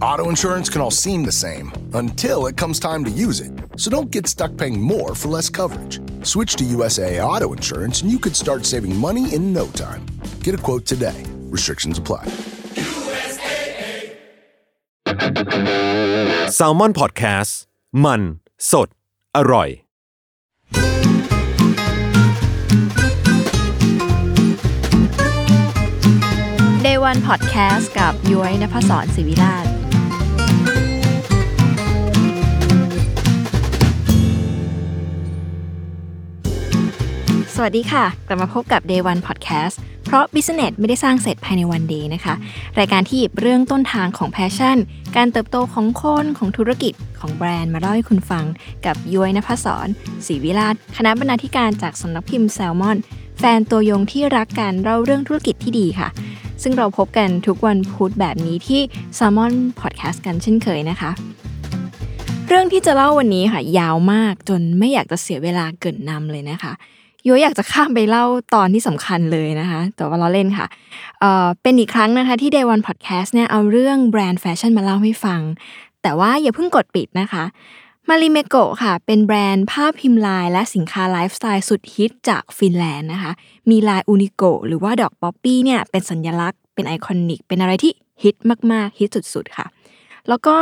Auto insurance can all seem the same until it comes time to use it. So don't get stuck paying more for less coverage. Switch to USAA Auto Insurance and you could start saving money in no time. Get a quote today. Restrictions apply. s a l ม o n PODCAST มันสดอร่อย Day One Podcast กับย้อยนภศรศิวิราช สวัสดีค่ะ กลับมาพบกับ Day One Podcast เพราะ Business ไม่ได้สร้างเสร็จภายในวันเดย์นะคะ รายการที่หยิบเรื่องต้นทางของแพชชั่น การเติบโตของคนของธุรกิจของแบรนด์มาเล่าให้คุณฟัง กับย้อยนภศรศิวิราชคณะบรรณาธิการจากสำนักพิมพ์แซลมอน แฟนตัวยงที่รักการเล่าเรื่องธุรกิจที่ดีค่ะ ซึ่งเราพบกันทุกวันพุธแบบนี้ที่ Salmon Podcast กันเช่นเคยนะคะเรื่องที่จะเล่าวันนี้ค่ะยาวมากจนไม่อยากจะเสียเวลาเกริ่นนำเลยนะคะ ย้อยอยากจะข้ามไปเล่าตอนที่สำคัญเลยนะคะ แต่ว่าเราเล่นค่ะเอ่อเป็นอีกครั้งนะคะที่ Day One Podcast เนี่ยเอาเรื่องแบรนด์แฟชั่นมาเล่าให้ฟัง แต่ว่าอย่าเพิ่งกดปิดนะคะ Marimekko ค่ะ เป็นแบรนด์ผ้าพิมพ์ลาย และสินค้าไลฟ์สไตล์สุดฮิตจากฟินแลนด์นะคะ มีลาย Unikko หรือว่าดอกป๊อปปี้เนี่ยเป็นสัญลักษณ์เป็น iconic เป็นอะไรที่ฮิตมาก ๆ ฮิตสุด ๆ ค่ะ แล้วก็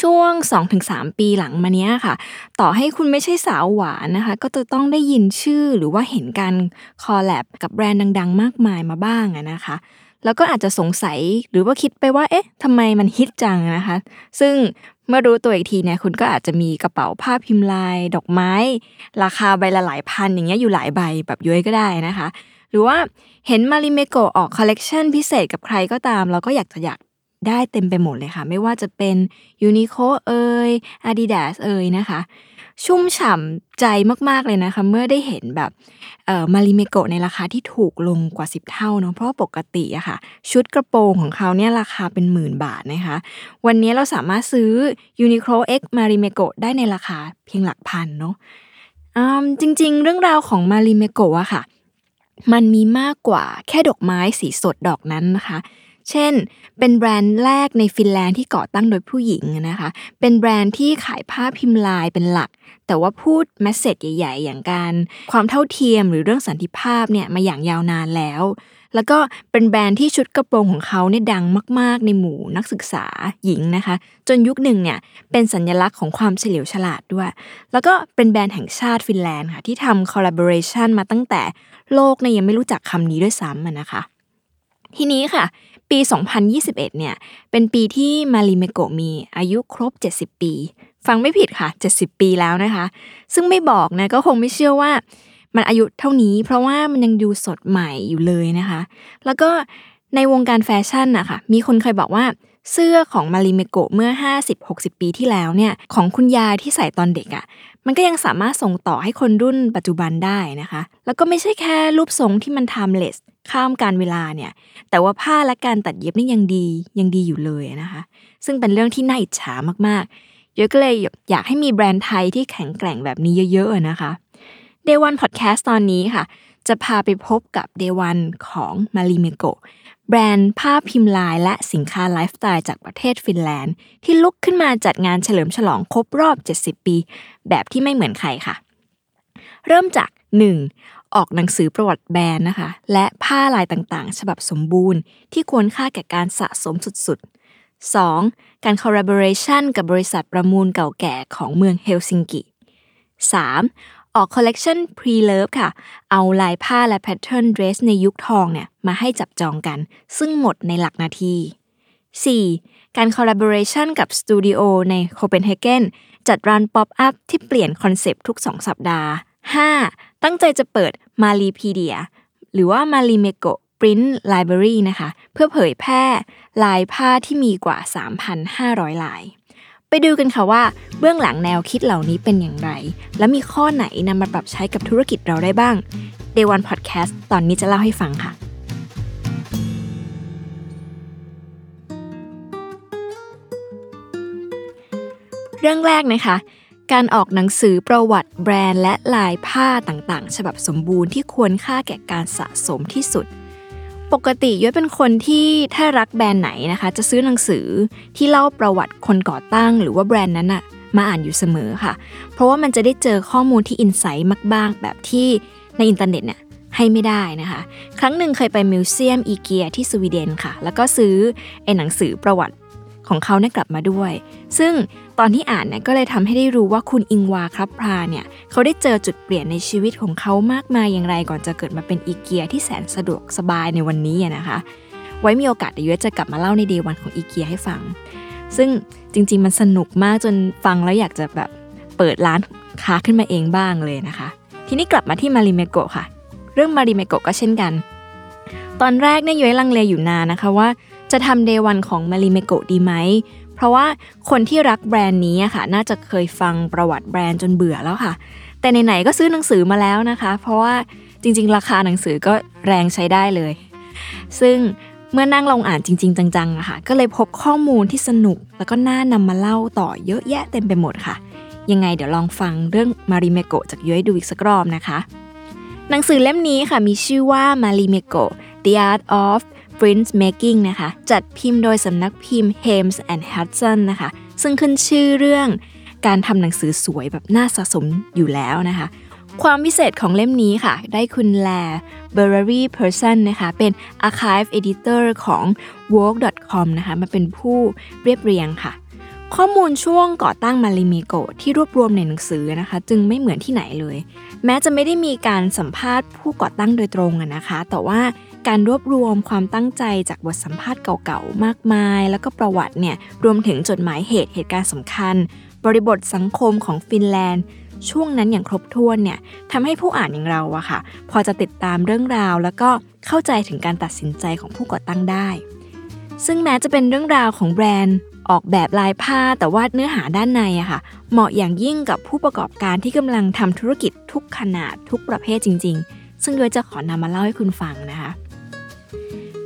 ช่วง 2-3 ปีหลังมาเนี้ยค่ะ ต่อให้คุณไม่ใช่สาวหวานนะคะ ก็จะต้องได้ยินชื่อหรือว่าเห็นการ collab กับแบรนด์ดัง ๆ มากมายมาบ้างอะนะคะ แล้วก็อาจจะสงสัยหรือว่าคิดไปว่า เอ๊ะทำไมมันฮิตจังนะคะ ซึ่งเมื่อรู้ตัวอีกทีเนี่ยคุณก็อาจจะมีกระเป๋าผ้าพิมพ์ลาย ดอกไม้ ราคาใบละหลายพันอย่างเงี้ยอยู่หลายใบแบบย้อยก็ได้นะคะ หรือว่าเห็น Marimekko ออกคอลเลกชันพิเศษกับใครก็ตาม เราก็อยากจะอยาก ได้เต็มไปหมดเลยค่ะ ไม่ว่าจะเป็น Uniqlo เอ่ย Adidas เอ่ยนะคะ ชุ่มฉ่ำใจมาก ๆ เลยนะคะ เมื่อได้เห็นแบบเออ Marimekko ในราคาที่ถูกลงกว่า 10 เท่าเนาะเพราะปกติอะค่ะ ชุดกระโปรงของเขาเนี่ยราคาเป็นหมื่นบาทนะคะ วันนี้เราสามารถซื้อ Uniqlo X Marimekko ได้ในราคาเพียงหลักพันเนาะอืมจริง ๆ เรื่องราวของ Marimekko อะค่ะ มันมีมากกว่าแค่ดอกไม้สีสดดอกนั้นนะคะ เช่น เป็นแบรนด์แรกในฟินแลนด์ที่ก่อตั้งโดยผู้หญิงนะคะ เป็นแบรนด์ที่ขายผ้าพิมพ์ลายเป็นหลัก แต่ว่าพูด message ใหญ่ ๆ อย่างการ ความเท่าเทียมหรือเรื่องสันติภาพเนี่ยมาอย่างยาวนานแล้ว แล้วก็เป็นแบรนด์ที่ชุดกระโปรงของเขาเนี่ยดังมาก ๆ ในหมู่นักศึกษาหญิงนะคะ จนยุคหนึ่งเนี่ยเป็นสัญลักษณ์ของความเฉลียวฉลาดด้วย แล้วก็เป็นแบรนด์แห่งชาติฟินแลนด์ค่ะที่ทำ collaboration มาตั้งแต่โลกเนี่ยยังไม่รู้จักคำนี้ด้วยซ้ำนะคะทีนี้ค่ะ ปี 2021 เนี่ย เป็นปีที่มาริเมโกะมีอายุครบ 70 ปี ฟังไม่ผิดค่ะ 70 ปีแล้วนะคะ ซึ่งไม่บอกนะก็คงไม่เชื่อว่า มันอายุเท่านี้ เพราะว่ามันยังดูสดใหม่อยู่เลยนะคะ แล้วก็ในวงการแฟชั่นนะคะมีคนเคยบอกว่าเสื้อของ Marimekko เมื่อ 50-60 ปีที่แล้วเนี่ย ของคุณยายที่ใส่ตอนเด็กอะค่ะ มันก็ยังสามารถส่งต่อให้คนรุ่นปัจจุบันได้นะคะ แล้วก็ไม่ใช่แค่รูปทรงที่มัน timeless ข้ามกาลเวลาเนี่ย แต่ว่าผ้าและการตัดเย็บนี่ยังดียังดีอยู่เลยนะคะ ซึ่งเป็นเรื่องที่น่าอิจฉามากๆ ย้อยก็เลยอยากให้มีแบรนด์ไทยที่แข็งแกร่งแบบนี้เยอะๆนะคะ Day One Podcast ตอนนี้ค่ะ จะพาไปพบกับ Day One ของ Marimekko แบรนด์ผ้าพิมพ์ลายและสินค้าไลฟ์สไตล์จากประเทศฟินแลนด์ ที่ลุกขึ้นมาจัดงานเฉลิมฉลองครบรอบ 70 ปี แบบที่ไม่เหมือนใครค่ะ เริ่มจาก 1. ออกหนังสือประวัติแบรนด์นะคะ และผ้าลายต่างๆ ฉบับสมบูรณ์ ที่ควรค่าแก่การสะสมสุดๆ 2. การ collaboration กับบริษัทประมูลเก่าแก่ของเมืองเฮลซิงกิ 3. ออกคอลเลกชัน Pre-Love ค่ะ เอาลายผ้าและ pattern dress ในยุคทองเนี่ยมาให้จับจองกัน ซึ่งหมดในหลักนาที 4. การ collaboration กับสตูดิโอในโคเปนเฮเกนจัดร้าน pop-up ที่เปลี่ยน concept ทุก 2 สัปดาห์ 5. ตั้งใจจะเปิด Maripedia หรือว่า Marimekko Print Library นะคะ เพื่อเผยแพร่ลายผ้าที่มีกว่า 3,500 ลาย ไปดูกันค่ะว่า เบื้องหลังแนวคิดเหล่านี้เป็นอย่างไร และมีข้อไหนนำมาปรับใช้กับธุรกิจเราได้บ้าง Day One Podcast ตอนนี้จะเล่าให้ฟังค่ะเรื่องแรกนะคะ การออกหนังสือประวัติแบรนด์และลายผ้าต่างๆ ฉบับสมบูรณ์ที่ควรค่าแก่การสะสมที่สุด ปกติย้อยเป็นคนที่ถ้ารักแบรนด์ไหนนะคะ จะซื้อหนังสือที่เล่าประวัติคนก่อตั้ง หรือว่าแบรนด์นั้นอะมาอ่านอยู่เสมอค่ะ เพราะว่ามันจะได้เจอข้อมูลที่ insight มากบ้างแบบที่ในอินเทอร์เน็ตเนี่ยให้ไม่ได้นะคะ ครั้งหนึ่งเคยไป museum IKEA ที่สวีเดนค่ะ แล้วก็ซื้อไอ้หนังสือประวัติ ของเขาเนี่ยกลับมาด้วย ซึ่งตอนที่อ่านเนี่ยก็เลยทำให้ได้รู้ว่าคุณ Ingvar Kamprad เนี่ยเขาได้เจอจุดเปลี่ยนในชีวิตของเขามากมายอย่างไรก่อนจะเกิดมาเป็นอีเกียที่แสนสะดวกสบายในวันนี้นะคะ ไว้มีโอกาสเดี๋ยวจะกลับมาเล่าใน Day One ของอีเกียให้ฟัง ซึ่งจริง ๆ มันสนุกมากจนฟังแล้วอยากจะแบบเปิดร้านค้าขึ้นมาเองบ้างเลยนะคะ ทีนี้กลับมาที่ Marimekko ค่ะ เรื่อง Marimekko ก็เช่นกัน ตอนแรกเนี่ยย้อยลังเลอยู่นานนะคะว่า จะทำ Day One ของ Marimekko ดีไหม เพราะว่าคนที่รักแบรนด์นี้ค่ะ น่าจะเคยฟังประวัติแบรนด์จนเบื่อแล้วค่ะ แต่ไหนๆก็ซื้อหนังสือมาแล้วนะคะ เพราะว่าจริง ๆ ราคาหนังสือก็แรงใช้ได้เลย ซึ่งเมื่อนั่งลงอ่านจริง ๆ จังๆอะค่ะ ก็เลยพบข้อมูลที่สนุก แล้วก็น่านำมาเล่าต่อเยอะแยะเต็มไปหมดค่ะ ยังไงเดี๋ยวลองฟังเรื่องมาริเมโกจากย้อยดูอีกสักรอบนะคะ หนังสือเล่มนี้ค่ะมีชื่อว่ามาริเมโก The Art of Print Making นะคะ จัดพิมพ์โดยสำนักพิมพ์ Hames and Hudson นะคะ ซึ่งขึ้นชื่อเรื่องการทำหนังสือสวยแบบน่าสะสมอยู่แล้วนะคะ ความพิเศษของเล่มนี้ค่ะ ได้คุณแล b e r r y Person นะคะ เป็น Archive Editor ของ Vogue.com นะคะ มาเป็นผู้เรียบเรียงค่ะ ข้อมูลช่วงก่อตั้งมาริเมโกที่รวบรวมในหนังสือนะคะ จึงไม่เหมือนที่ไหนเลย แม้จะไม่ได้มีการสัมภาษณ์ผู้ก่อตั้งโดยตรงนะคะ แต่ว่า การรวบรวมความตั้งใจจากบทสัมภาษณ์เก่าๆ มากมาย แล้วก็ประวัติเนี่ยรวมถึงจดหมายเหตุเหตุการณ์สำคัญ บริบทสังคมของฟินแลนด์ ช่วงนั้นอย่างครบถ้วนเนี่ยทำให้ผู้อ่านอย่างเราอะค่ะ พอจะติดตามเรื่องราว แล้วก็เข้าใจถึงการตัดสินใจของผู้ก่อตั้งได้ ซึ่งแม้จะเป็นเรื่องราวของแบรนด์ออกแบบลายผ้าแต่ว่าเนื้อหาด้านในอะค่ะ เหมาะอย่างยิ่งกับผู้ประกอบการที่กำลังทำธุรกิจทุกขนาดทุกประเภทจริง ๆ ซึ่งด้วยจะขอนำมาเล่าให้คุณฟังนะคะ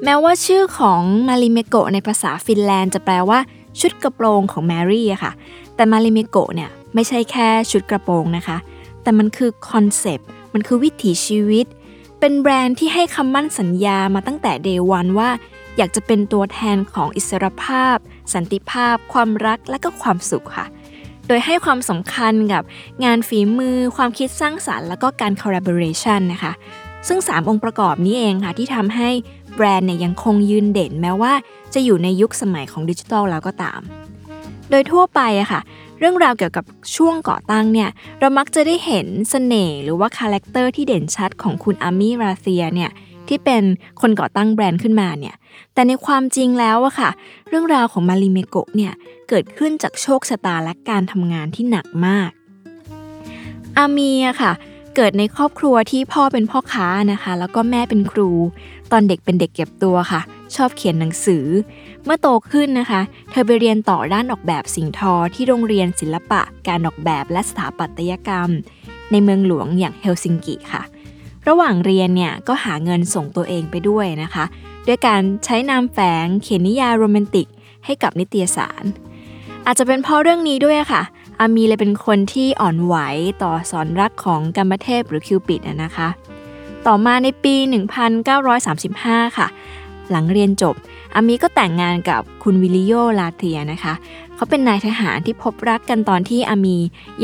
แม้ว่าชื่อของมาริเมโกะในภาษาฟินแลนด์จะแปลว่า ชุดกระโปรงของแมรี่อะค่ะ แต่มาริเมโกะเนี่ยไม่ใช่แค่ชุดกระโปรงนะคะ แต่มันคือคอนเซปต์ มันคือวิถีชีวิต เป็นแบรนด์ที่ให้คำมั่นสัญญามาตั้งแต่ day one ว่า อยากจะเป็นตัวแทนของอิสรภาพ สันติภาพ ความรักและก็ความสุขค่ะ โดยให้ความสำคัญกับงานฝีมือ ความคิดสร้างสรรค์ แล้วก็การ collaboration นะคะ ซึ่ง 3 องค์ประกอบนี้เองค่ะที่ทำให้ แบรนด์เนี่ยยังคงยืนเด่นแม้ว่าจะอยู่ในยุคสมัยของดิจิทัลแล้วก็ตาม โดยทั่วไปอะค่ะ เรื่องราวเกี่ยวกับช่วงก่อตั้งเนี่ย เรามักจะได้เห็นเสน่ห์หรือว่า character ที่เด่นชัดของคุณอามี่ราเทียเนี่ยที่เป็นคนก่อตั้งแบรนด์ขึ้นมาเนี่ย แต่ในความจริงแล้วอะค่ะ เรื่องราวของมาริเมโกะเนี่ย เกิดขึ้นจากโชคชะตาและการทำงานที่หนักมาก อามีอะค่ะเเกิดในครอบครัวที่พ่อเป็นพ่อค้านะคะ แล้วก็แม่เป็นครู ตอนเด็กเป็นเด็กเก็บตัวค่ะ ชอบเขียนหนังสือ เมื่อโตขึ้นนะคะ เธอไปเรียนต่อด้านออกแบบสิ่งทอที่โรงเรียนศิลปะ การออกแบบและสถาปัตยกรรม ในเมืองหลวงอย่างเฮลซิงกิค่ะ ระหว่างเรียนเนี่ยก็หาเงินส่งตัวเองไปด้วยนะคะ ด้วยการใช้นามแฝงเขียนนิยายโรแมนติกให้กับนิตยสาร อาจจะเป็นเพราะเรื่องนี้ด้วยค่ะ อามีเลยเป็นคนที่อ่อนไหวต่อสอนรักของกัมมเทพหรือคิวปิดนะคะ ต่อมาในปี 1935 ค่ะ หลังเรียนจบ อามีก็แต่งงานกับคุณวิลิโยลาเทียนะคะ เขาเป็นนายทหารที่พบรักกันตอนที่อามี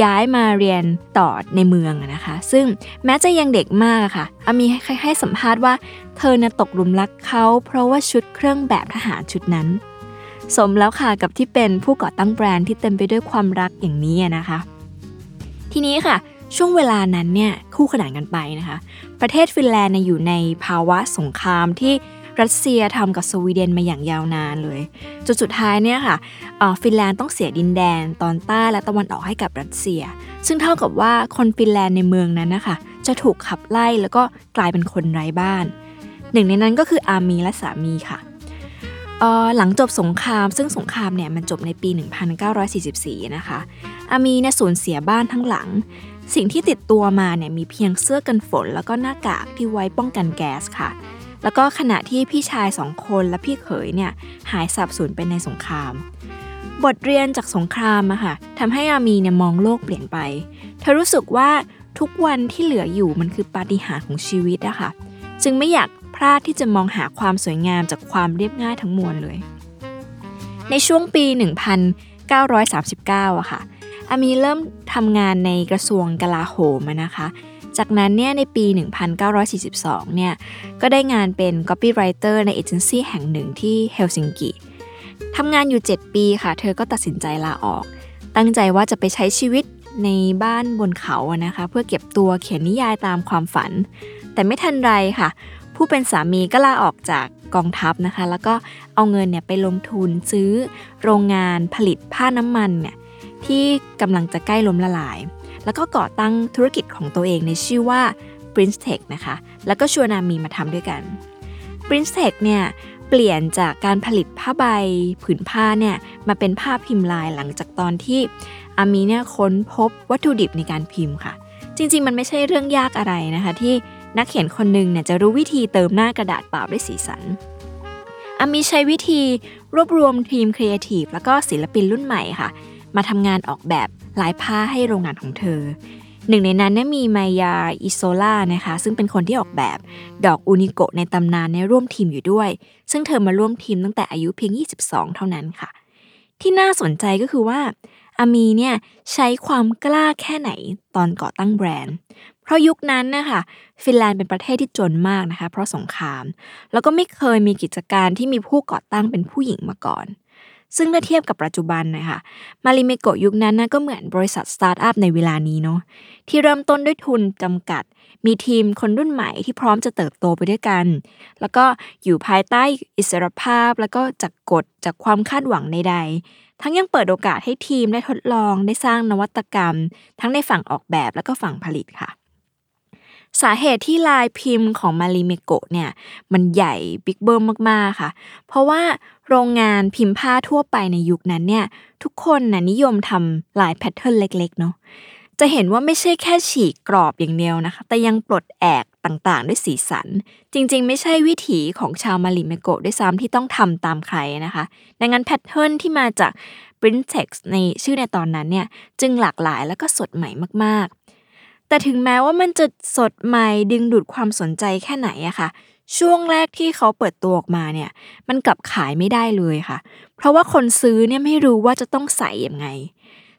ย้ายมาเรียนต่อในเมืองนะคะ ซึ่งแม้จะยังเด็กมากค่ะ อามีให้ให้สัมภาษณ์ว่าเธอน่ะตกหลุมรักเขาเพราะว่าชุดเครื่องแบบทหารชุดนั้น สมแล้วค่ะกับที่เป็นผู้ก่อตั้งแบรนด์ที่เต็มไปด้วยความรักอย่างนี้นะคะ ทีนี้ค่ะ ช่วงเวลานั้นเนี่ยคู่ขนานกันไปนะคะ ประเทศฟินแลนด์อยู่ในภาวะสงครามที่รัสเซียทำกับสวีเดนมาอย่างยาวนานเลยจนสุดท้ายเนี่ยค่ะฟินแลนด์ต้องเสียดินแดนตอนใต้และตะวันออกให้กับรัสเซีย ซึ่งเท่ากับว่าคนฟินแลนด์ในเมืองนั้นนะคะจะถูกขับไล่แล้วก็กลายเป็นคนไร้บ้าน หนึ่งในนั้นก็คืออามีและสามีค่ะ หลังจบสงคราม ซึ่งสงครามเนี่ยมันจบในปี 1944 นะคะ อามีเนี่ยสูญเสียบ้านทั้งหลัง สิ่งที่ติดตัวมาเนี่ยมีเพียงเสื้อกันฝน แล้วก็หน้ากากที่ไว้ป้องกันแก๊สค่ะ แล้วก็ขณะที่พี่ชายสองคนและพี่เขยเนี่ยหายสับสูญไปในสงคราม บทเรียนจากสงครามอะค่ะทำให้อามีเนี่ยมองโลกเปลี่ยนไป เธอรู้สึกว่าทุกวันที่เหลืออยู่มันคือปาฏิหาริย์ของชีวิตอะค่ะ จึงไม่อยาก พลาดที่จะมองหาความสวยงามจากความเรียบง่ายทั้งมวลเลย ในช่วงปี 1939อะค่ะ อามีเริ่มทำงานในกระทรวงกลาโหมนะคะ จากนั้นเนี่ยในปี 1942 เนี่ย ก็ได้งานเป็น copywriter ในเอเจนซี่แห่งหนึ่งที่เฮลซิงกิทำงานอยู่ 7 ปีค่ะ เธอก็ตัดสินใจลาออก ตั้งใจว่าจะไปใช้ชีวิตในบ้านบนเขาอะนะคะ เพื่อเก็บตัวเขียนนิยายตามความฝัน แต่ไม่ทันไรค่ะ ผู้เป็นสามีก็ลาออกจากกองทัพนะคะ แล้วก็เอาเงินเนี่ยไปลงทุนซื้อโรงงานผลิตผ้าน้ำมันเนี่ยที่กำลังจะใกล้ล้มละลาย แล้วก็ก่อตั้งธุรกิจของตัวเองในชื่อว่า Prince Tech นะคะ แล้วก็ชวนอามีมาทำด้วยกัน Prince Tech เนี่ยเปลี่ยนจากการผลิตผ้าใบผืนผ้าเนี่ยมาเป็นผ้าพิมพ์ลายหลังจากตอนที่อามีเนี่ยค้นพบวัตถุดิบในการพิมพ์ค่ะ จริงๆ มันไม่ใช่เรื่องยากอะไรนะคะที่ นักเขียนคนหนึ่งเนี่ยจะรู้วิธีเติมหน้ากระดาษเปล่าด้วยสีสันอามีใช้วิธีรวบรวมทีมครีเอทีฟแล้วก็ศิลปินรุ่นใหม่ค่ะ มาทำงานออกแบบลายผ้าให้โรงงานของเธอ หนึ่งในนั้นเนี่ยมีมายาอิโซล่านะคะ ซึ่งเป็นคนที่ออกแบบดอกอูนิโกะในตำนานในร่วมทีมอยู่ด้วย ซึ่งเธอมาร่วมทีมตั้งแต่อายุเพียง 22 เท่านั้นค่ะ ที่น่าสนใจก็คือว่าอามีเนี่ยใช้ความกล้าแค่ไหนตอนก่อตั้งแบรนด์ เพราะยุคนั้นนะคะฟินแลนด์เป็นประเทศที่จนมากนะคะ เพราะสงคราม แล้วก็ไม่เคยมีกิจการที่มีผู้ก่อตั้งเป็นผู้หญิงมาก่อน ซึ่งถ้าเทียบกับปัจจุบันนะคะมาริเมโกยุคนั้นนะก็เหมือนบริษัทสตาร์ทอัพในเวลานี้เนาะที่เริ่มต้นด้วยทุนจำกัด มีทีมคนรุ่นใหม่ที่พร้อมจะเติบโตไปด้วยกัน แล้วก็อยู่ภายใต้อิสรภาพ แล้วก็จากกฎจากความคาดหวังใดๆทั้งยังเปิดโอกาสให้ทีมได้ทดลองได้สร้างนวัตกรรม ทั้งในฝั่งออกแบบแล้วก็ฝั่งผลิตค่ะ สาเหตุที่ลายพิมพ์ของมาริเมโกะเนี่ยมันใหญ่บิ๊กเบิ้มมากๆค่ะ เพราะว่าโรงงานพิมพ์ผ้าทั่วไปในยุคนั้นเนี่ยทุกคนนะนิยมทำลาย pattern เล็กๆเนาะจะเห็นว่าไม่ใช่แค่ฉีกกรอบอย่างเดียวนะคะ แต่ยังปลดแอกต่างๆ ด้วยสีสัน จริง ๆ ไม่ใช่วิถีของชาวมาริเมโกะด้วยซ้ำที่ต้องทำตามใครนะคะ ดังนั้น pattern ที่มาจาก p r i n t e x ในชื่อในตอนนั้นเนี่ยจึงหลากหลายแล้วก็สดใหม่มากๆ แต่ถึงแม้ว่ามันจะสดใหม่ดึงดูดความสนใจแค่ไหนอะค่ะ ช่วงแรกที่เขาเปิดตัวออกมาเนี่ย มันกลับขายไม่ได้เลยค่ะ เพราะว่าคนซื้อเนี่ยไม่รู้ว่าจะต้องใส่ยังไง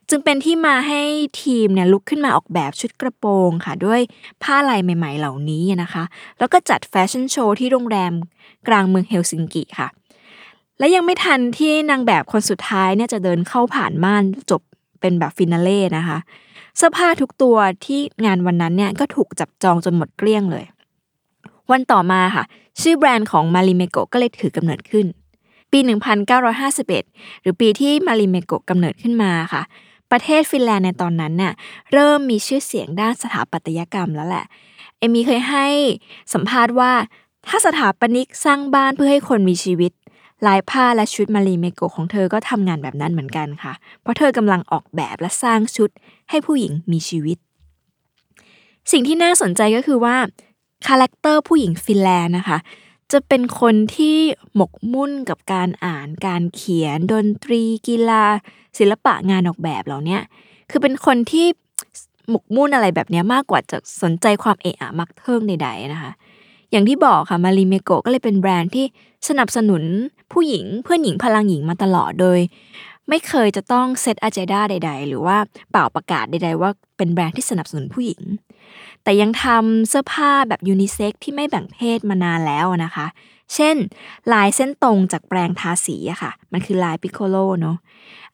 จึงเป็นที่มาให้ทีมเนี่ยลุกขึ้นมาออกแบบชุดกระโปรงค่ะ ด้วยผ้าลายใหม่ ๆ เหล่านี้นะคะ แล้วก็จัดแฟชั่นโชว์ที่โรงแรมกลางเมืองเฮลซิงกิค่ะ และยังไม่ทันที่นางแบบคนสุดท้ายเนี่ยจะเดินเข้าผ่านม่านจบเป็นแบบ finale นะคะ เสื้อผ้าทุกตัวที่งานวันนั้นเนี่ยก็ถูกจับจองจนหมดเกลี้ยงเลย วันต่อมาค่ะ ชื่อแบรนด์ของมาริเมโกก็เลยถือกำเนิดขึ้น ปี 1951 หรือปีที่มาริเมโกกำเนิดขึ้นมาค่ะ ประเทศฟินแลนด์ในตอนนั้นเนี่ยเริ่มมีชื่อเสียงด้านสถาปัตยกรรมแล้วแหละ อามี่เคยให้สัมภาษณ์ว่าถ้าสถาปนิกสร้างบ้านเพื่อให้คนมีชีวิตลายผ้าและชุดมารีเมโกของเธอก็ทำงานแบบนั้นเหมือนกันค่ะ เพราะเธอกำลังออกแบบและสร้างชุด ให้ผู้หญิงมีชีวิต สิ่งที่น่าสนใจก็คือว่า character ผู้หญิงฟินแลนด์นะคะ จะเป็นคนที่หมกมุ่นกับการอ่าน การเขียน ดนตรี กีฬา ศิลปะงานออกแบบเหล่านี้คือเป็นคนที่หมกมุ่นอะไรแบบนี้มากกว่าจะสนใจความเอะอะมะเทิ่งใดๆนะคะ อย่างที่บอกค่ะมาริเมโกก็เลยเป็นแบรนด์ที่สนับสนุนผู้หญิงเพื่อนหญิงพลังหญิงมาตลอดโดย ไม่เคยจะต้อง set agenda ใด ๆ หรือว่าป่าวประกาศใด ๆ ว่าเป็นแบรนด์ที่สนับสนุนผู้หญิง แต่ยังทำเสื้อผ้าแบบยูนิเซ็กที่ไม่แบ่งเพศมานานแล้วนะคะ เช่น ลายเส้นตรงจากแปรงทาสีอะค่ะ มันคือลายปิโคโลเนาะ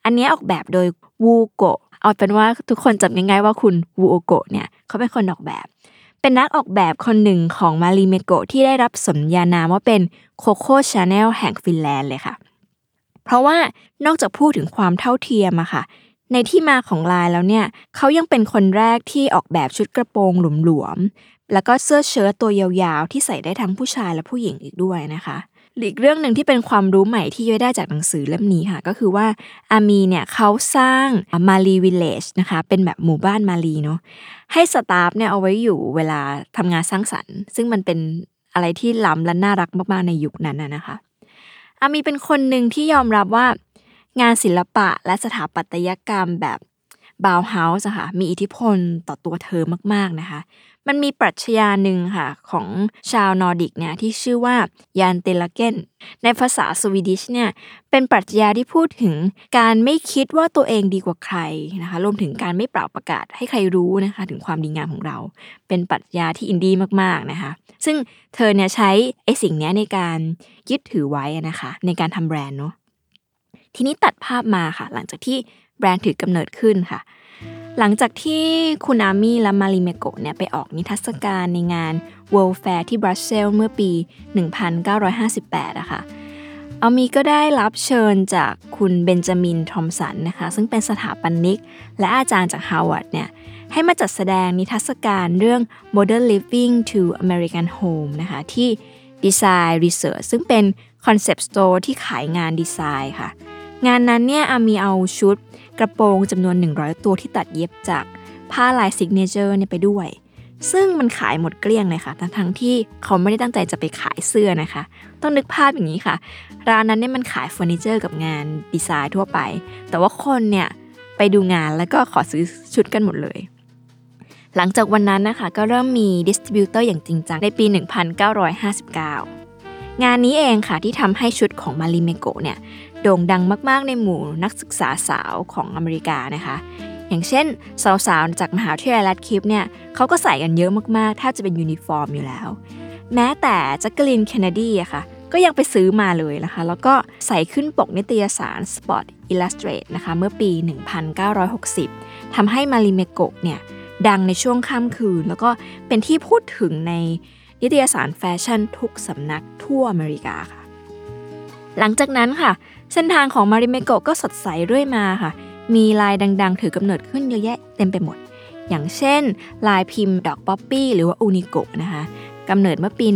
อันนี้ออกแบบโดยวูโอโกะเอาเป็นว่าทุกคนจำง่ายๆว่าคุณวูโอโกะเนี่ยเขาเป็นคนออกแบบ เป็นนักออกแบบคนหนึ่งของมาริเมโกะที่ได้รับสมญานามว่าเป็นโคโค่ชาแนลแห่งฟินแลนด์เลยค่ะ เพราะว่านอกจากพูดถึงความเท่าเทียมอะค่ะ ในที่มาของลายแล้วเนี่ยเขายังเป็นคนแรกที่ออกแบบชุดกระโปรงหลวมๆแล้วก็เสื้อเชิ้ตตัวยาวๆ ที่ใส่ได้ทั้งผู้ชายและผู้หญิงอีกด้วยนะคะอีกเรื่องหนึ่งที่เป็นความรู้ใหม่ที่ย้อยได้จากหนังสือเล่มนี้ค่ะ ก็คือว่าอามีเนี่ยเขาสร้างมารีวิลเลจนะคะเป็นแบบหมู่บ้านมารีเนาะให้ staff เนี่ยเอาไว้อยู่เวลาทำงานสร้างสรรค์ ซึ่งมันเป็นอะไรที่ล้ำและน่ารักมากๆในยุคนั้นนะคะ อามีเป็นคนหนึ่งที่ยอมรับว่างานศิลปะและสถาปัตยกรรมแบบบาวเฮาส์ค่ะมีอิทธิพลต่อตัวเธอมาก ๆ นะคะ มันมีปรัชญาหนึ่งค่ะของชาวนอร์ดิกเนี่ยที่ชื่อว่ายานเตลเกนในภาษาสวีดิชเนี่ยเป็นปรัชญาที่พูดถึงการไม่คิดว่าตัวเองดีกว่าใครนะคะรวมถึงการไม่ป่าวประกาศให้ใครรู้นะคะถึงความดีงามของเรา เป็นปรัชญาที่อินดี้มากๆนะคะซึ่งเธอเนี่ยใช้ไอ้สิ่งนี้ในการยึดถือไว้นะคะในการทำแบรนด์เนาะทีนี้ตัดภาพมาค่ะ หลังจากที่แบรนด์ถือกำเนิดขึ้นค่ะ หลังจากที่คุณอามี่และมาริเมโกเนี่ยไปออกนิทรรศการในงาน World Fair ที่บรัสเซลเมื่อปี 1958อะค่ะอามีก็ได้รับเชิญจากคุณเบนจามินทอมสันนะคะ ซึ่งเป็นสถาปนิก และอาจารย์จากฮาร์วาร์ดเนี่ยให้มาจัดแสดงนิทรรศการเรื่อง Modern Living to American Home นะคะที่ Design Research ซึ่งเป็น concept store ที่ขายงานดีไซน์ค่ะ งานนั้นเนี่ยอามีเอาชุดกระโปรงจำนวน 100 ตัวที่ตัดเย็บจากผ้าลาย signature เนี่ยไปด้วย ซึ่งมันขายหมดเกลี้ยงเลยค่ะ ทั้งทั้งที่เขาไม่ได้ตั้งใจจะไปขายเสื้อนะคะ ต้องนึกภาพอย่างนี้ค่ะ ร้านนั้นเนี่ยมันขายเฟอร์นิเจอร์กับงานดีไซน์ทั่วไป แต่ว่าคนเนี่ยไปดูงานแล้วก็ขอซื้อชุดกันหมดเลย หลังจากวันนั้นนะคะก็เริ่มมี distributor อย่างจริงจังในปี 1959 งานนี้เองค่ะที่ทำให้ชุดของมาริเมโกเนี่ย โด่งดังมาก ๆ ในหมู่นักศึกษาสาวของอเมริกานะคะ อย่างเช่น สาว ๆ จากมหาวิทยาลัย Radcliffe เนี่ยเขาก็ใส่กันเยอะมาก ๆ แทบจะเป็นยูนิฟอร์มอยู่แล้ว แม้แต่แจ็กเกอลีนเคนเนดีอะค่ะ ก็ยังไปซื้อมาเลยนะคะ แล้วก็ใส่ขึ้นปกนิตยสาร Sports Illustrated นะคะ เมื่อปี 1960 ทำให้มาริเมโกะเนี่ยดังในช่วงข้ามคืน แล้วก็เป็นที่พูดถึงในนิตยสารแฟชั่นทุกสำนักทั่วอเมริกาค่ะ หลังจากนั้นค่ะเส้นทางของมาริเมโกะก็สดใสเรื่อยมาค่ะ มีลายดังๆ ถือกำเนิดขึ้นเยอะแยะเต็มไปหมด อย่างเช่น ลายพิมพ์ดอกป๊อปปี้หรือว่าอูนิโกะนะคะกำเนิดเมื่อปี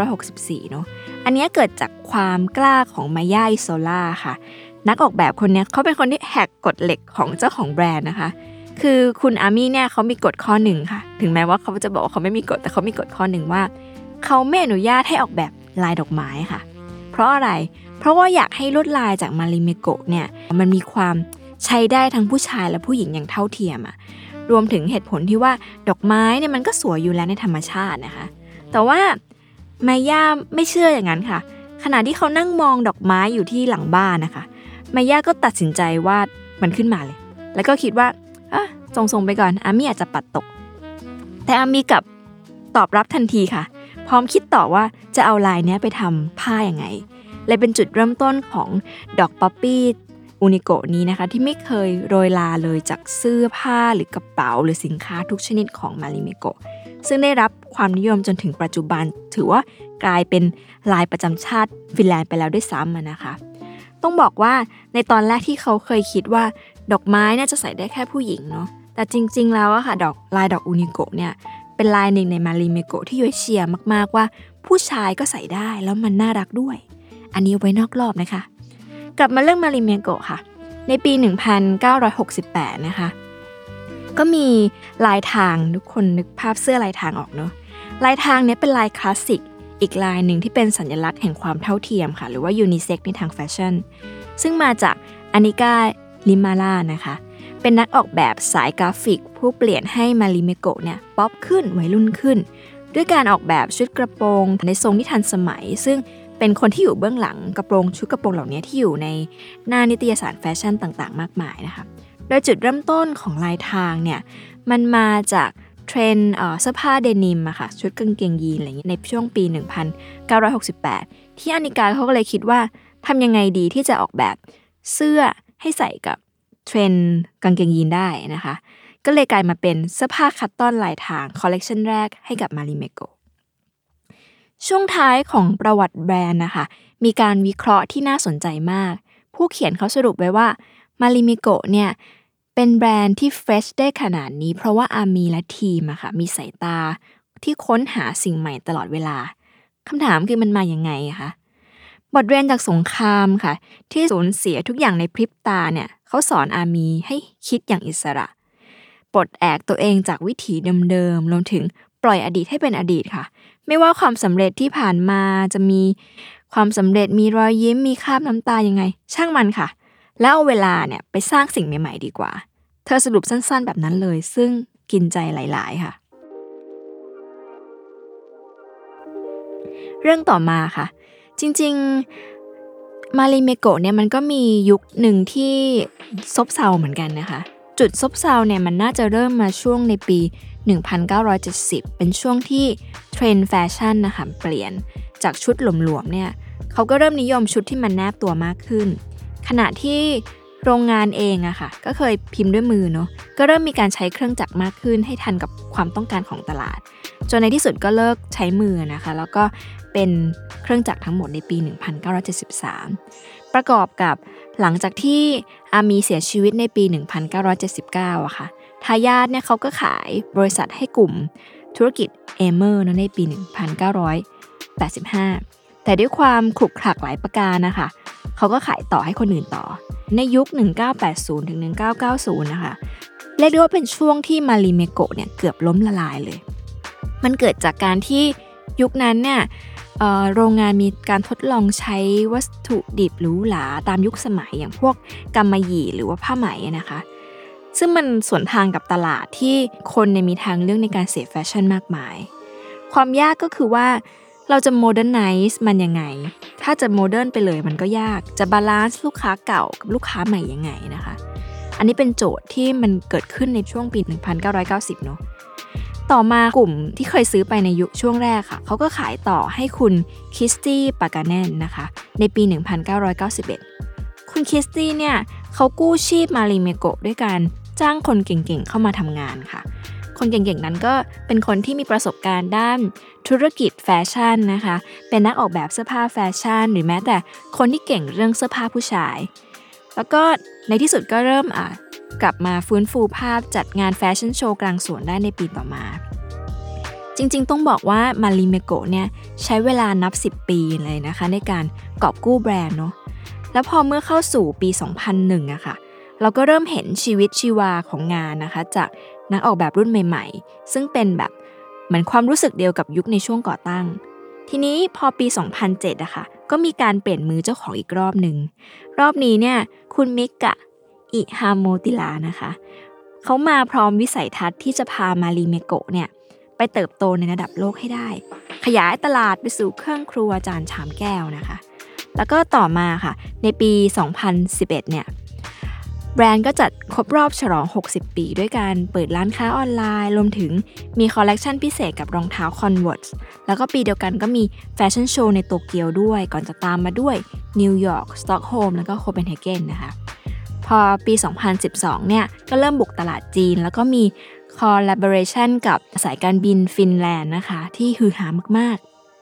1964 เนาะ อันนี้เกิดจากความกล้าของมายาอิโซล่าค่ะ นักออกแบบคนนี้เขาเป็นคนที่แหกกฎเหล็กของเจ้าของแบรนด์นะคะ คือคุณอามี่เนี่ยเขามีกฎข้อหนึ่งค่ะ ถึงแม้ว่าเขาจะบอกว่าเขาไม่มีกฎ แต่เขามีกฎข้อหนึ่งว่า เขาไม่อนุญาตให้ออกแบบลายดอกไม้ค่ะ เพราะอะไร เพราะว่าอยากให้ลวดลายจากมาริเมโกะเนี่ยมันมีความใช้ได้ทั้งผู้ชายและผู้หญิงอย่างเท่าเทียมอะรวมถึงเหตุผลที่ว่าดอกไม้เนี่ยมันก็สวยอยู่แล้วในธรรมชาตินะคะ แต่ว่าไมย่าไม่เชื่ออย่างนั้นค่ะ ขณะที่เขานั่งมองดอกไม้อยู่ที่หลังบ้านนะคะไมย่าก็ตัดสินใจวาดมันขึ้นมาเลย แล้วก็คิดว่าอะทรงๆไปก่อนอามี่อาจจะปัดตก แต่อามี่กับตอบรับทันทีค่ะ พร้อมคิดต่อว่าจะเอาลายนี้ไปทำผ้าอย่างไง เลยเป็นจุดเริ่มต้นของดอกป๊อปปี้อูนิโกนี้นะคะ ที่ไม่เคยโรยลาเลยจากเสื้อผ้าหรือกระเป๋า หรือสินค้าทุกชนิดของมาริเมโกซึ่งได้รับความนิยมจนถึงปัจจุบัน ถือว่ากลายเป็นลายประจำชาติฟินแลนด์ไปแล้วด้วยซ้ำนะคะ ต้องบอกว่าในตอนแรกที่เขาเคยคิดว่า ดอกไม้น่าจะใส่ได้แค่ผู้หญิงเนาะแต่จริง ๆ แล้วอะค่ะดอกลายดอกอูนิโกเนี่ยเป็นลายหนึ่งในมาริเมโกที่ยอยเชียร์มากๆว่า ผู้ชายก็ใส่ได้แล้วมันน่ารักด้วย อันนี้ไว้นอกรอบนะคะ กลับมาเรื่องมาริเมโกะค่ะ ในปี 1968 นะคะ ก็มีลายทางทุกคนนึกภาพเสื้อลายทางออกเนาะลายทางนี้เป็นลายคลาสสิกอีกลายหนึ่งที่เป็นสัญลักษณ์แห่งความเท่าเทียมค่ะ หรือว่ายูนิเซ็กในทางแฟชั่น ซึ่งมาจากอานิกาลิมาล่านะคะ เป็นนักออกแบบสายกราฟิก ผู้เปลี่ยนให้มาริเมโกะเนี่ยป๊อปขึ้นวัยรุ่นขึ้น ด้วยการออกแบบชุดกระโปรงในทรงที่ทันสมัย ซึ่ง เป็นคนที่อยู่เบื้องหลังกระโปรงชุดกระโปรงเหล่านี้ที่อยู่ในหน้านิตยสารแฟชั่นต่างๆ มากมายนะคะโดยจุดเริ่มต้นของลายทางเนี่ยมันมาจากเทรนเสื้อผ้าเดนิมอะค่ะชุดกางเกงยีนอะไรอย่างนี้ในช่วงปี 1968 ที่อนิกาเขาก็เลยคิดว่าทำยังไงดีที่จะออกแบบเสื้อให้ใส่กับเทรนกางเกงยีนได้นะคะ ก็เลยกลายมาเป็นเสื้อผ้า cotton ลายทางคอลเลกชันแรกให้กับมาริเมโก ช่วงท้ายของประวัติแบรนด์นะคะมีการวิเคราะห์ที่น่าสนใจมาก ผู้เขียนเขาสรุปไว้ว่ามาริเมโกะเนี่ยเป็นแบรนด์ที่ fresh ได้ขนาดนี้ เพราะว่าอามีและทีมอะค่ะมีสายตาที่ค้นหาสิ่งใหม่ตลอดเวลาคำถามคือมันมาอย่างไงคะบทเรียนจากสงครามค่ะ ที่สูญเสียทุกอย่างในพริบตาเนี่ยเขาสอนอามีให้คิดอย่างอิสระปลดแอกตัวเองจากวิถีเดิมๆรวมถึงปล่อยอดีตให้เป็นอดีตค่ะ ไม่ว่าความสำเร็จที่ผ่านมาจะมีความสำเร็จมีรอยยิ้มมีคราบน้ำตายังไง ช่างมันค่ะ แล้วเอาเวลาเนี่ยไปสร้างสิ่งใหม่ๆดีกว่า เธอสรุปสั้นๆ แบบนั้นเลย ซึ่งกินใจหลาย ๆ ค่ะ เรื่องต่อมาค่ะ จริง ๆ มาริเมโกะเนี่ยมันก็มียุคหนึ่งที่ซบเซาเหมือนกันนะคะ จุดซบเซาเนี่ยมันน่าจะเริ่มมาช่วงในปี 1970 เป็นช่วงที่เทรนด์แฟชั่นนะคะเปลี่ยนจากชุดหลวมๆเนี่ยเขาก็เริ่มนิยมชุดที่มันแนบตัวมากขึ้น ขณะที่โรงงานเองอะค่ะ ก็เคยพิมพ์ด้วยมือเนาะก็เริ่มมีการใช้เครื่องจักรมากขึ้น ให้ทันกับความต้องการของตลาด จนในที่สุดก็เลิกใช้มือนะคะ แล้วก็เป็นเครื่องจักรทั้งหมดในปี 1973 ประกอบกับหลังจากที่อามีเสียชีวิตในปี 1979อะค่ะ ทายาทเนี่ยเขาก็ขายบริษัทให้กลุ่มธุรกิจเอเมอร์ในปี 1985 แต่ด้วยความขลุกขลักหลายประการนะคะ เขาก็ขายต่อให้คนอื่นต่อ ในยุค 1980 ถึง 1990 นะคะ เรียกได้ว่าเป็นช่วงที่มาริเมโกเนี่ยเกือบล้มละลายเลย มันเกิดจากการที่ยุคนั้นเนี่ยโรงงานมีการทดลองใช้วัตถุดิบหรูหราตามยุคสมัยอย่างพวกกำมะหยี่หรือว่าผ้าไหมนะคะ ซึ่งมันสวนทางกับตลาดที่คนในมีทางเลือกในการเสพแฟชั่นมากมาย ความยากก็คือว่าเราจะ modernize มันยังไง ถ้าจะ modern ไปเลยมันก็ยาก จะ balance ลูกค้าเก่ากับลูกค้าใหม่ยังไงนะคะ อันนี้เป็นโจทย์ที่มันเกิดขึ้นในช่วงปี 1990 เนาะ ต่อมากลุ่มที่เคยซื้อไปในยุคช่วงแรกค่ะ เขาก็ขายต่อให้คุณคิสตี้ปากาแนนนะคะ ในปี 1991 คุณคิสตี้เนี่ยเขากู้ชีพมาริเมโกด้วยการ จ้างคนเก่งๆเข้ามาทำงานค่ะ คนเก่งๆนั้นก็เป็นคนที่มีประสบการณ์ด้านธุรกิจแฟชั่นนะคะ เป็นนักออกแบบเสื้อผ้าแฟชั่น หรือแม้แต่คนที่เก่งเรื่องเสื้อผ้าผู้ชาย แล้วก็ในที่สุดก็เริ่มอะกลับมาฟื้นฟูภาพจัดงานแฟชั่นโชว์กลางสวนได้ในปีต่อมาจริงๆ ต้องบอกว่ามาริเมโกเนี่ยใช้เวลานับ 10 ปีเลยนะคะ ในการกอบกู้แบรนด์เนาะ แล้วพอเมื่อเข้าสู่ปี 2001อะค่ะ เราก็เริ่มเห็นชีวิตชีวาของงานนะคะ จากนักออกแบบรุ่นใหม่ ๆ ซึ่งเป็นแบบเหมือนความรู้สึกเดียวกับยุคในช่วงก่อตั้ง ทีนี้พอปี 2007อะคะ่ะก็มีการเปลี่ยนมือเจ้าของอีกรอบหนึ่ง รอบนี้เนี่ยคุณมิกะอิฮาโมติลานะคะเขามาพร้อมวิสัยทัศน์ที่จะพามารีเมโกะเนี่ยไปเติบโตในระดับโลกให้ได้ ขยายตลาดไปสู่เครื่องครัวจานชามแก้วนะคะ แล้วก็ต่อมาค่ะ ในปี 2011 เนี่ย แบรนด์ก็จัดครบรอบฉลอง 60 ปีด้วยการเปิดร้านค้าออนไลน์ รวมถึงมีคอลเลกชันพิเศษกับรองเท้า Converse แล้วก็ปีเดียวกันก็มีแฟชั่นโชว์ในโตเกียวด้วย ก่อนจะตามมาด้วยนิวยอร์กสต็อกโฮล์มแล้วก็โคเปนเฮเกนนะคะ พอปี 2012 เนี่ย ก็เริ่มบุกตลาดจีน แล้วก็มี collaboration กับสายการบินฟินแลนด์นะคะ ที่ฮือฮามาก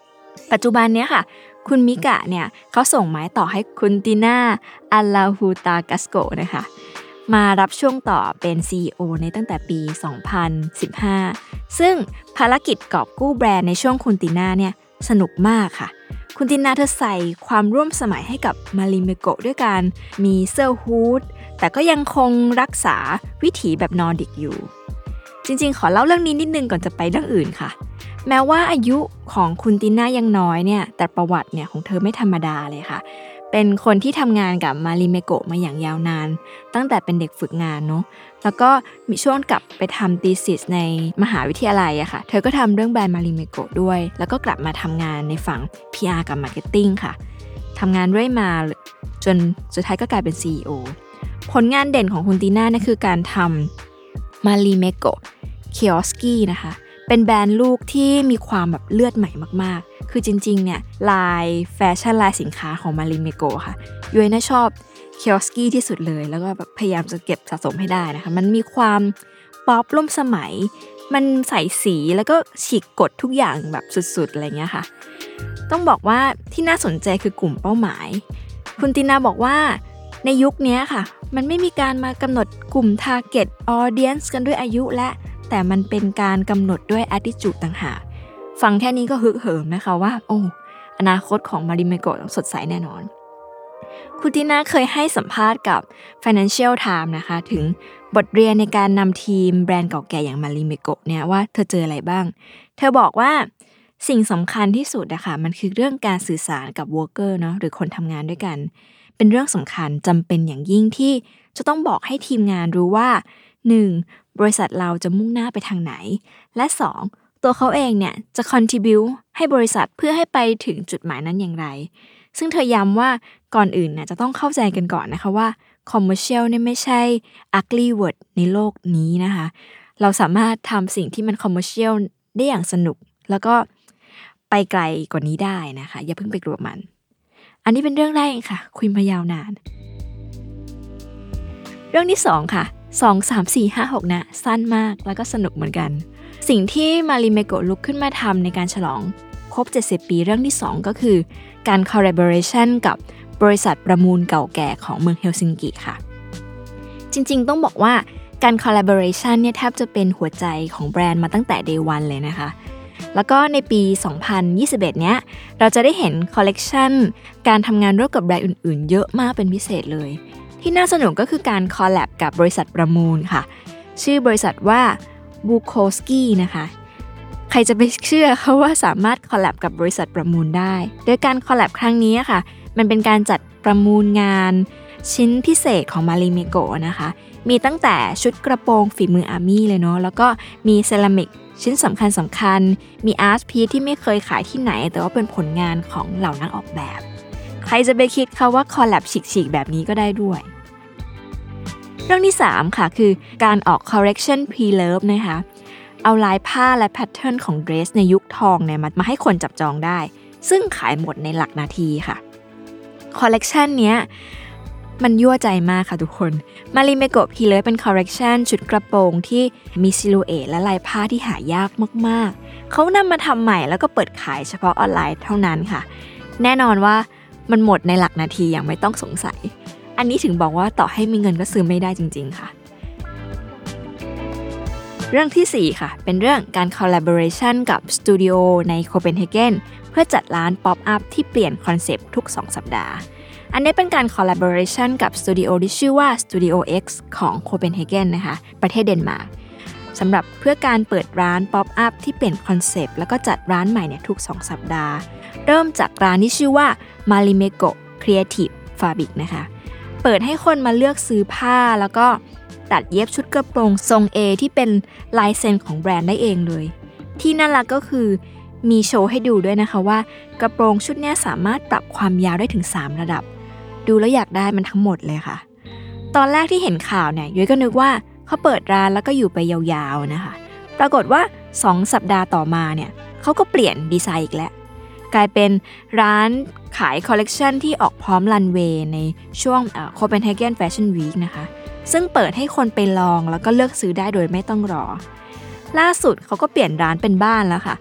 ๆ ปัจจุบันเนี้ยค่ะ คุณมิกะเนี่ยเขาส่งไม้ต่อให้คุณติน่าอัลลาฮูตากัสโกนะคะมารับช่วงต่อเป็น CEO ในตั้งแต่ปี 2015 ซึ่งภารกิจกอบกู้แบรนด์ในช่วงคุณติน่าเนี่ยสนุกมากค่ะ คุณติน่าเธอใส่ความร่วมสมัยให้กับมาริเมโกด้วยการมีเสื้อฮูดแต่ก็ยังคงรักษาวิถีแบบนอร์ดิกอยู่ จริงๆ ขอเล่าเรื่องนี้นิดนึงก่อนจะไปเรื่องอื่นค่ะ แม้ว่าอายุของคุณติน่ายังน้อยเนี่ย แต่ประวัติเนี่ยของเธอไม่ธรรมดาเลยค่ะ เป็นคนที่ทำงานกับมาริเมโกะมาอย่างยาวนาน ตั้งแต่เป็นเด็กฝึกงานเนาะ แล้วก็มีช่วงกลับไปทำ thesis ในมหาวิทยาลัยอะค่ะ เธอก็ทำเรื่องแบรนด์มาริเมโกะด้วย แล้วก็กลับมาทำงานในฝั่ง PR กับ Marketing ค่ะ ทำงานเรื่อยมาจนสุดท้ายก็กลายเป็น CEO ผลงานเด่นของคุณตีน่านี่คือการทำมาริเมโกะ Kioski นะคะ เป็นแบรนด์ลูกที่มีความแบบเลือดใหม่มากๆ คือจริงๆ เนี่ยลายแฟชั่นลายสินค้าของมาริเมโกค่ะยุ้ยน่าชอบเคียวสกี้ที่สุดเลย แล้วก็แบบพยายามจะเก็บสะสมให้ได้นะคะ มันมีความป๊อปร่มสมัย มันใส่สีแล้วก็ฉีกกดทุกอย่างแบบสุดๆ อะไรเงี้ยค่ะ ต้องบอกว่าที่น่าสนใจคือกลุ่มเป้าหมาย คุณตินาบอกว่าในยุคนี้ค่ะ มันไม่มีการมากำหนดกลุ่ม target audience กันด้วยอายุและ แต่มันเป็นการกำหนดด้วย attitude ต่างหากฟังแค่นี้ก็ฮึกเหิมนะคะว่า โอ้อนาคตของมาริเมโกะต้องสดใสแน่นอน คุณตินาเคยให้สัมภาษณ์กับ Financial Times นะคะ ถึงบทเรียนในการนำทีมแบรนด์เก่าแก่อย่างมาริเมโกะเนี่ยว่าเธอเจออะไรบ้าง เธอบอกว่าสิ่งสำคัญที่สุดนะคะมันคือเรื่องการสื่อสารกับ worker เนาะหรือคนทำงานด้วยกัน เป็นเรื่องสำคัญจำเป็นอย่างยิ่งที่จะต้องบอกให้ทีมงานรู้ว่า 1. บริษัทเราจะมุ่งหน้าไปทางไหน และ 2. ตัวเขาเองเนี่ยจะ contribu ให้บริษัทเพื่อให้ไปถึงจุดหมายนั้นอย่างไร ซึ่งเธอย้ำว่าก่อนอื่นเนี่ยจะต้องเข้าใจกันก่อนนะคะว่า commercial เนี่ยไม่ใช่ ugly word ในโลกนี้นะคะ เราสามารถทำสิ่งที่มัน commercial ได้อย่างสนุก แล้วก็ไปไกลกว่านี้ได้นะคะ อย่าเพิ่งไปกลัวมัน อันนี้เป็นเรื่องแรกค่ะ คุยมายาวนาน เรื่องที่สองค่ะ สองสามสี่ห้าหกนะ สั้นมากแล้วก็สนุกเหมือนกัน สิ่งที่มาริเมโกะลุกขึ้นมาทำในการฉลองครบ 70 ปีเรื่องที่ 2 ก็คือการ collaboration กับบริษัทประมูลเก่าแก่ของเมืองเฮลซิงกิค่ะ จริงๆ ต้องบอกว่าการ collaboration เนี่ยแทบจะเป็นหัวใจของแบรนด์มาตั้งแต่ day one เลยนะคะ แล้วก็ในปี 2021 เนี้ย เราจะได้เห็นคอลเลกชันการทำงานร่วมกับแบรนด์อื่นๆ เยอะมากเป็นพิเศษเลย ที่น่าสนุกก็คือการ collab กับบริษัทประมูลค่ะ ชื่อบริษัทว่า Bukowskis นะคะใครจะไปเชื่อเขาว่าสามารถ collab กับบริษัทประมูลได้ โดยการ collab ครั้งนี้ค่ะ มันเป็นการจัดประมูลงานชิ้นพิเศษของมาริเมโกะนะคะ มีตั้งแต่ชุดกระโปรงฝีมืออาร์มี่เลยเนาะ แล้วก็มีเซรามิกชิ้นสำคัญสำคัญ มี art piece ที่ไม่เคยขายที่ไหน แต่ว่าเป็นผลงานของเหล่านักออกแบบ ใครจะไปคิดคะว่า collab ฉีกๆแบบนี้ก็ได้ด้วย เรื่องที่ 3 ค่ะ คือการออก collection pre-loved นะคะเอาลายผ้าและแพทเทิร์นของเดรสในยุคทองเนี่ยมาให้คนจับจองได้ ซึ่งขายหมดในหลักนาทีค่ะคอลเลกชันเนี้ยมันยั่วใจมากค่ะทุกคน มาริเมโกะ pre-loved เป็นคอลเลกชันชุดกระโปรงที่มี silhouette และลายผ้าที่หายากมากๆ เขานำมาทำใหม่แล้วก็เปิดขายเฉพาะออนไลน์เท่านั้นค่ะ แน่นอนว่ามันหมดในหลักนาทีอย่างไม่ต้องสงสัย อันนี้ถึงบอกว่าต่อให้มีเงินก็ซื้อไม่ได้จริง ๆ ค่ะ เรื่องที่ 4 ค่ะ เป็นเรื่องการ collaboration กับสตูดิโอในโคเปนเฮเกนเพื่อจัดร้าน pop up ที่เปลี่ยนคอนเซปต์ทุก 2 สัปดาห์ อันนี้เป็นการ collaboration กับสตูดิโอที่ชื่อว่า Studio X ของโคเปนเฮเกนนะคะ ประเทศเดนมาร์กสำหรับเพื่อการเปิดร้าน pop up ที่เปลี่ยนคอนเซปต์แล้วก็จัดร้านใหม่เนี่ยทุก 2 สัปดาห์ เริ่มจากร้านที่ชื่อว่า Marimekko Creative Fabric นะคะ เปิดให้คนมาเลือกซื้อผ้าแล้วก็ตัดเย็บชุดกระโปรงทรง A ที่เป็นลายเซ็นของแบรนด์ได้เองเลย ที่น่ารักก็คือมีโชว์ให้ดูด้วยนะคะว่า กระโปรงชุดนี้สามารถปรับความยาวได้ถึง 3 ระดับ ดูแล้วอยากได้มันทั้งหมดเลยค่ะ ตอนแรกที่เห็นข่าวเนี่ยยุ้ยก็นึกว่าเขาเปิดร้านแล้วก็อยู่ไปยาวๆนะคะ ปรากฏว่า 2 สัปดาห์ต่อมาเนี่ยเขาก็เปลี่ยนดีไซน์อีกแล้ว กลายเป็นร้านขายคอลเลกชันที่ออกพร้อมรันเวย์ในช่วงโคเปนเฮเกน Fashion Week นะคะ ซึ่งเปิดให้คนไปลองแล้วก็เลือกซื้อได้โดยไม่ต้องรอ ล่าสุดเขาก็เปลี่ยนร้านเป็นบ้านแล้วค่ะ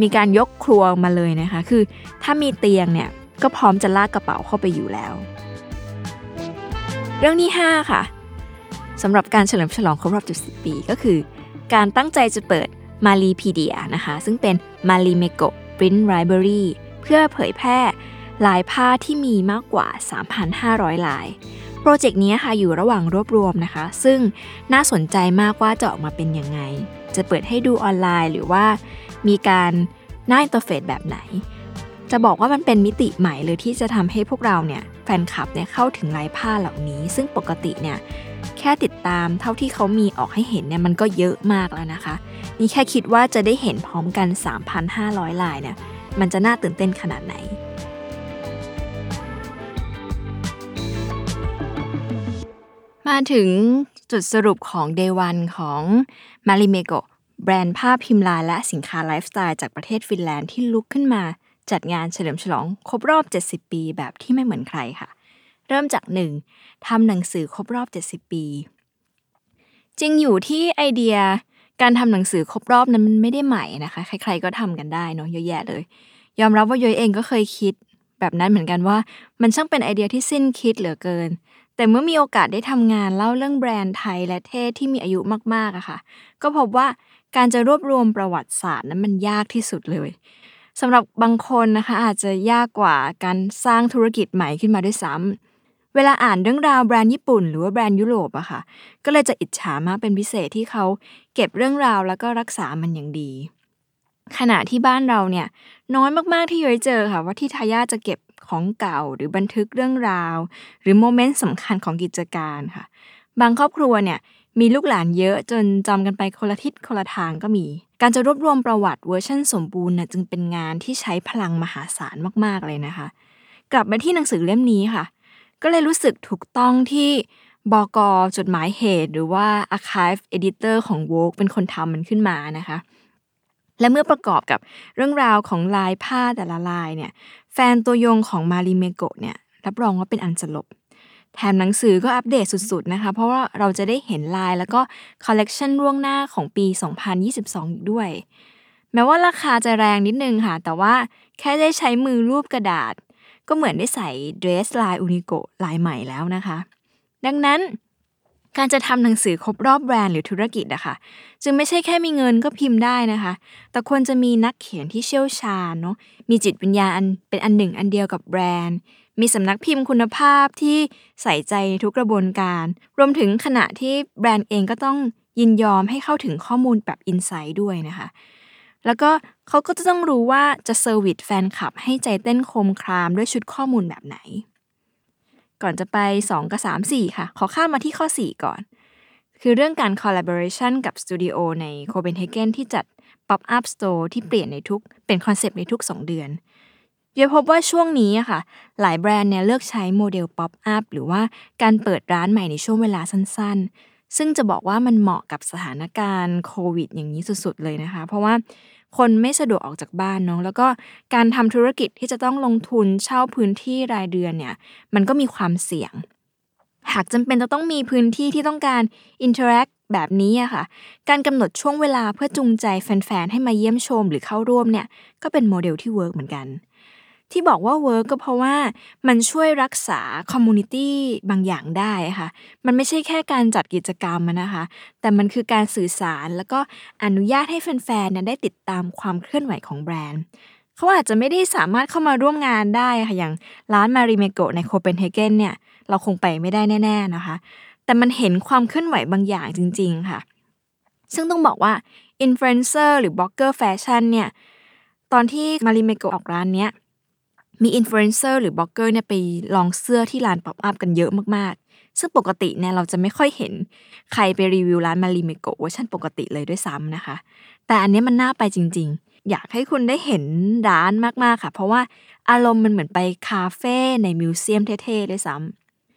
มีการยกครัวมาเลยนะคะ คือถ้ามีเตียงเนี่ยก็พร้อมจะลากกระเป๋าเข้าไปอยู่แล้ว เรื่องที่ 5 ค่ะสำหรับการเฉลิมฉลองครบรอบ70ปีก็คือ การตั้งใจจะเปิด Maripedia นะคะ ซึ่งเป็นมาริเมโกะ Print Library เพื่อเผยแพร่ลายผ้าที่มีมากกว่า 3,500 ลาย โปรเจกต์นี้ค่ะอยู่ระหว่างรวบรวมนะคะ ซึ่งน่าสนใจมากว่าจะออกมาเป็นยังไง จะเปิดให้ดูออนไลน์หรือว่ามีการหน้า interface แบบไหน จะบอกว่ามันเป็นมิติใหม่เลยที่จะทำให้พวกเราเนี่ยแฟนคลับเนี่ยเข้าถึงลายผ้าเหล่านี้ ซึ่งปกติเนี่ย แค่ติดตามเท่าที่เขามีออกให้เห็นเนี่ยมันก็เยอะมากแล้วนะคะ นี่แค่คิดว่าจะได้เห็นพร้อมกัน 3,500 ลายเนี่ยมันจะน่าตื่นเต้นขนาดไหน มาถึงจุดสรุปของ Day 1 ของ m a r i m e g o แบรนด์ผ้าพิมพ์ลายและสินค้าไลฟ์สไตล์จากประเทศฟินแลนด์ที่ลุกขึ้นมาจัดงานเฉลิมฉลองครบรอบ 70 ปีแบบที่ไม่เหมือนใครค่ะ เริ่มจาก 1. ทำหนังสือครบรอบ 70 ปี จริงอยู่ที่ไอเดียการทำหนังสือครบรอบนั้นมันไม่ได้ใหม่นะคะ ใครๆก็ทำกันได้เนาะเยอะแยะเลย ยอมรับว่าย้อยเองก็เคยคิดแบบนั้นเหมือนกันว่า มันช่างเป็นไอเดียที่สิ้นคิดเหลือเกิน แต่เมื่อมีโอกาสได้ทำงานเล่าเรื่องแบรนด์ไทยและเท่ที่มีอายุมากๆอะค่ะ ก็พบว่าการจะรวบรวมประวัติศาสตร์นั้นมันยากที่สุดเลยสำหรับบางคนนะคะอาจจะยากกว่าการสร้างธุรกิจใหม่ขึ้นมาด้วยซ้ำ เวลาอ่านเรื่องราวแบรนด์ญี่ปุ่น หรือว่าแบรนด์ยุโรปอะค่ะ ก็เลยจะอิจฉามากเป็นพิเศษที่เขาเก็บเรื่องราวแล้วก็รักษามันอย่างดี ขณะที่บ้านเราเนี่ยน้อยมากๆที่ย้อยเจอค่ะ ว่าที่ทายาจะเก็บของเก่าหรือบันทึกเรื่องราว หรือโมเมนต์สำคัญของกิจการค่ะ บางครอบครัวเนี่ยมีลูกหลานเยอะจนจำกันไปคนละทิศคนละทางก็มี การจะรวบรวมประวัติเวอร์ชันสมบูรณ์น่ะจึงเป็นงานที่ใช้พลังมหาศาลมากๆเลยนะคะ กลับมาที่หนังสือเล่มนี้ค่ะ ก็เลยรู้สึกถูกต้องที่บกจดหมายเหตุ หรือว่า Archive Editor ของ Vogue เป็นคนทำมันขึ้นมานะคะ และเมื่อประกอบกับเรื่องราวของลายผ้าแต่ละลายเนี่ยแฟนตัวยงของมาริเมโกะเนี่ยรับรองว่าเป็นอันสลบ แถมหนังสือก็อัปเดตสุดๆนะคะ เพราะว่าเราจะได้เห็นลายแล้วก็คอลเลกชันล่วงหน้าของปี 2022 อีกด้วย แม้ว่าราคาจะแรงนิดนึงค่ะ แต่ว่าแค่ได้ใช้มือลูบกระดาษ ก็เหมือนได้ใส่เดรสลาย Unikkoลายใหม่แล้วนะคะ ดังนั้นการจะทำหนังสือครบรอบแบรนด์หรือธุรกิจอะค่ะจึงไม่ใช่แค่มีเงินก็พิมพ์ได้นะคะ แต่ควรจะมีนักเขียนที่เชี่ยวชาญเนาะมีจิตวิญญาณเป็นอันหนึ่งอันเดียวกับแบรนด์ มีสำนักพิมพ์คุณภาพที่ใส่ใจทุกกระบวนการ รวมถึงขณะที่แบรนด์เองก็ต้องยินยอมให้เข้าถึงข้อมูลแบบ insight ด้วยนะคะ แล้วก็เขาก็จะต้องรู้ว่าจะ service แฟนคลับให้ใจเต้นโคมครามด้วยชุดข้อมูลแบบไหน ก่อนจะไป 2 กับ 3 4 ค่ะ ขอข้ามมาที่ข้อ 4 ก่อน คือเรื่องการ collaboration กับสตูดิโอในโคเปนเฮเกนที่จัด pop up store ที่เปลี่ยนในทุกเป็นคอนเซปต์ในทุก 2 เดือนเนี่ยพบว่าช่วงนี้อะค่ะ หลายแบรนด์เนี่ยเลือกใช้โมเดล pop up หรือว่าการเปิดร้านใหม่ในช่วงเวลาสั้นๆ ซึ่งจะบอกว่ามันเหมาะกับสถานการณ์โควิด อย่างนี้สุดๆเลยนะคะ เพราะว่าคนไม่สะดวกออกจากบ้านเนาะแล้วก็การทำธุรกิจที่จะต้องลงทุนเช่าพื้นที่รายเดือนเนี่ยมันก็มีความเสี่ยง หากจำเป็นจะต้องมีพื้นที่ที่ต้องการ interact แบบนี้อะค่ะ การกำหนดช่วงเวลาเพื่อจูงใจแฟนๆ ให้มาเยี่ยมชมหรือเข้าร่วมเนี่ยก็เป็นโมเดลที่ work เหมือนกัน ที่บอกว่า work ก็เพราะว่ามันช่วยรักษา community บางอย่างได้ค่ะ มันไม่ใช่แค่การจัดกิจกรรมนะคะ แต่มันคือการสื่อสารแล้วก็อนุญาตให้แฟนๆเนี่ยได้ติดตามความเคลื่อนไหวของแบรนด์เขาอาจจะไม่ได้สามารถเข้ามาร่วมงานได้ค่ะอย่างร้านมาริเมโกในโคเปนเฮเกนเนี่ยเราคงไปไม่ได้แน่ ๆนะคะ แต่มันเห็นความเคลื่อนไหวบางอย่างจริง ๆค่ะ ซึ่งต้องบอกว่าอินฟลูเอนเซอร์หรือบล็อกเกอร์แฟชั่นเนี่ยตอนที่มาริเมโกออกร้านเนี้ย มีอินฟลูเอนเซอร์หรือบล็อกเกอร์เนี่ยไปลองเสื้อที่ร้าน pop-up กันเยอะมากๆ ซึ่งปกติเนี่ยเราจะไม่ค่อยเห็นใครไปรีวิวร้านมาริเมโกเวอร์ชันปกติเลยด้วยซ้ำนะคะ แต่อันนี้มันน่าไปจริง ๆ อยากให้คุณได้เห็นร้านมากๆค่ะ เพราะว่าอารมณ์มันเหมือนไปคาเฟ่ใน museum เท่ๆด้วยซ้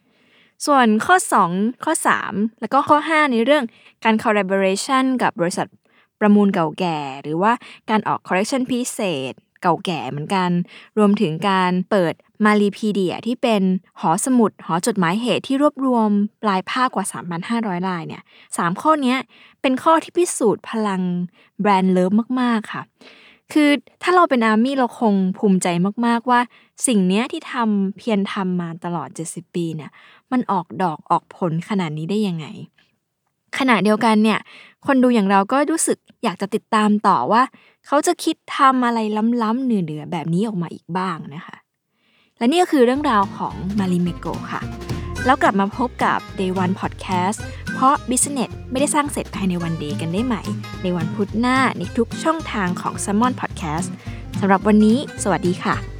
ำส่วนข้อ 2 ข้อ 3 แล้วก็ข้อ 5 ในเรื่องการ collaboration กับบริษัทประมูลเก่าแก่ หรือว่าการออก collection พิเศษ เก่าแก่เหมือนกัน รวมถึงการเปิดมารีพีเดียที่เป็นหอสมุด หอจดหมายเหตุที่รวบรวมลายผ้ากว่า 3,500 ลายเนี่ยสามข้อนี้เป็นข้อที่พิสูจน์พลังแบรนด์เลิฟมาก ๆ ค่ะ คือถ้าเราเป็นอาร์มี่เราคงภูมิใจมาก ๆ ว่าสิ่งนี้ที่ทำเพียรทำมาตลอด 70 ปีเนี่ยมันออกดอกออกผลขนาดนี้ได้ยังไง ขณะเดียวกันเนี่ยคนดูอย่างเราก็รู้สึกอยากจะติดตามต่อว่า เขาจะคิดทำอะไรล้ำๆเหนือๆแบบนี้ออกมาอีกบ้างนะคะ และนี่ก็คือเรื่องราวของมาริเมโกค่ะ แล้วกลับมาพบกับ Day One Podcast เพราะ Business ไม่ได้สร้างเสร็จภายในวันเดย์กันได้ไหมในวันพุธหน้าในทุกช่องทางของ s ซ m o n Podcast สำหรับวันนี้ สวัสดีค่ะ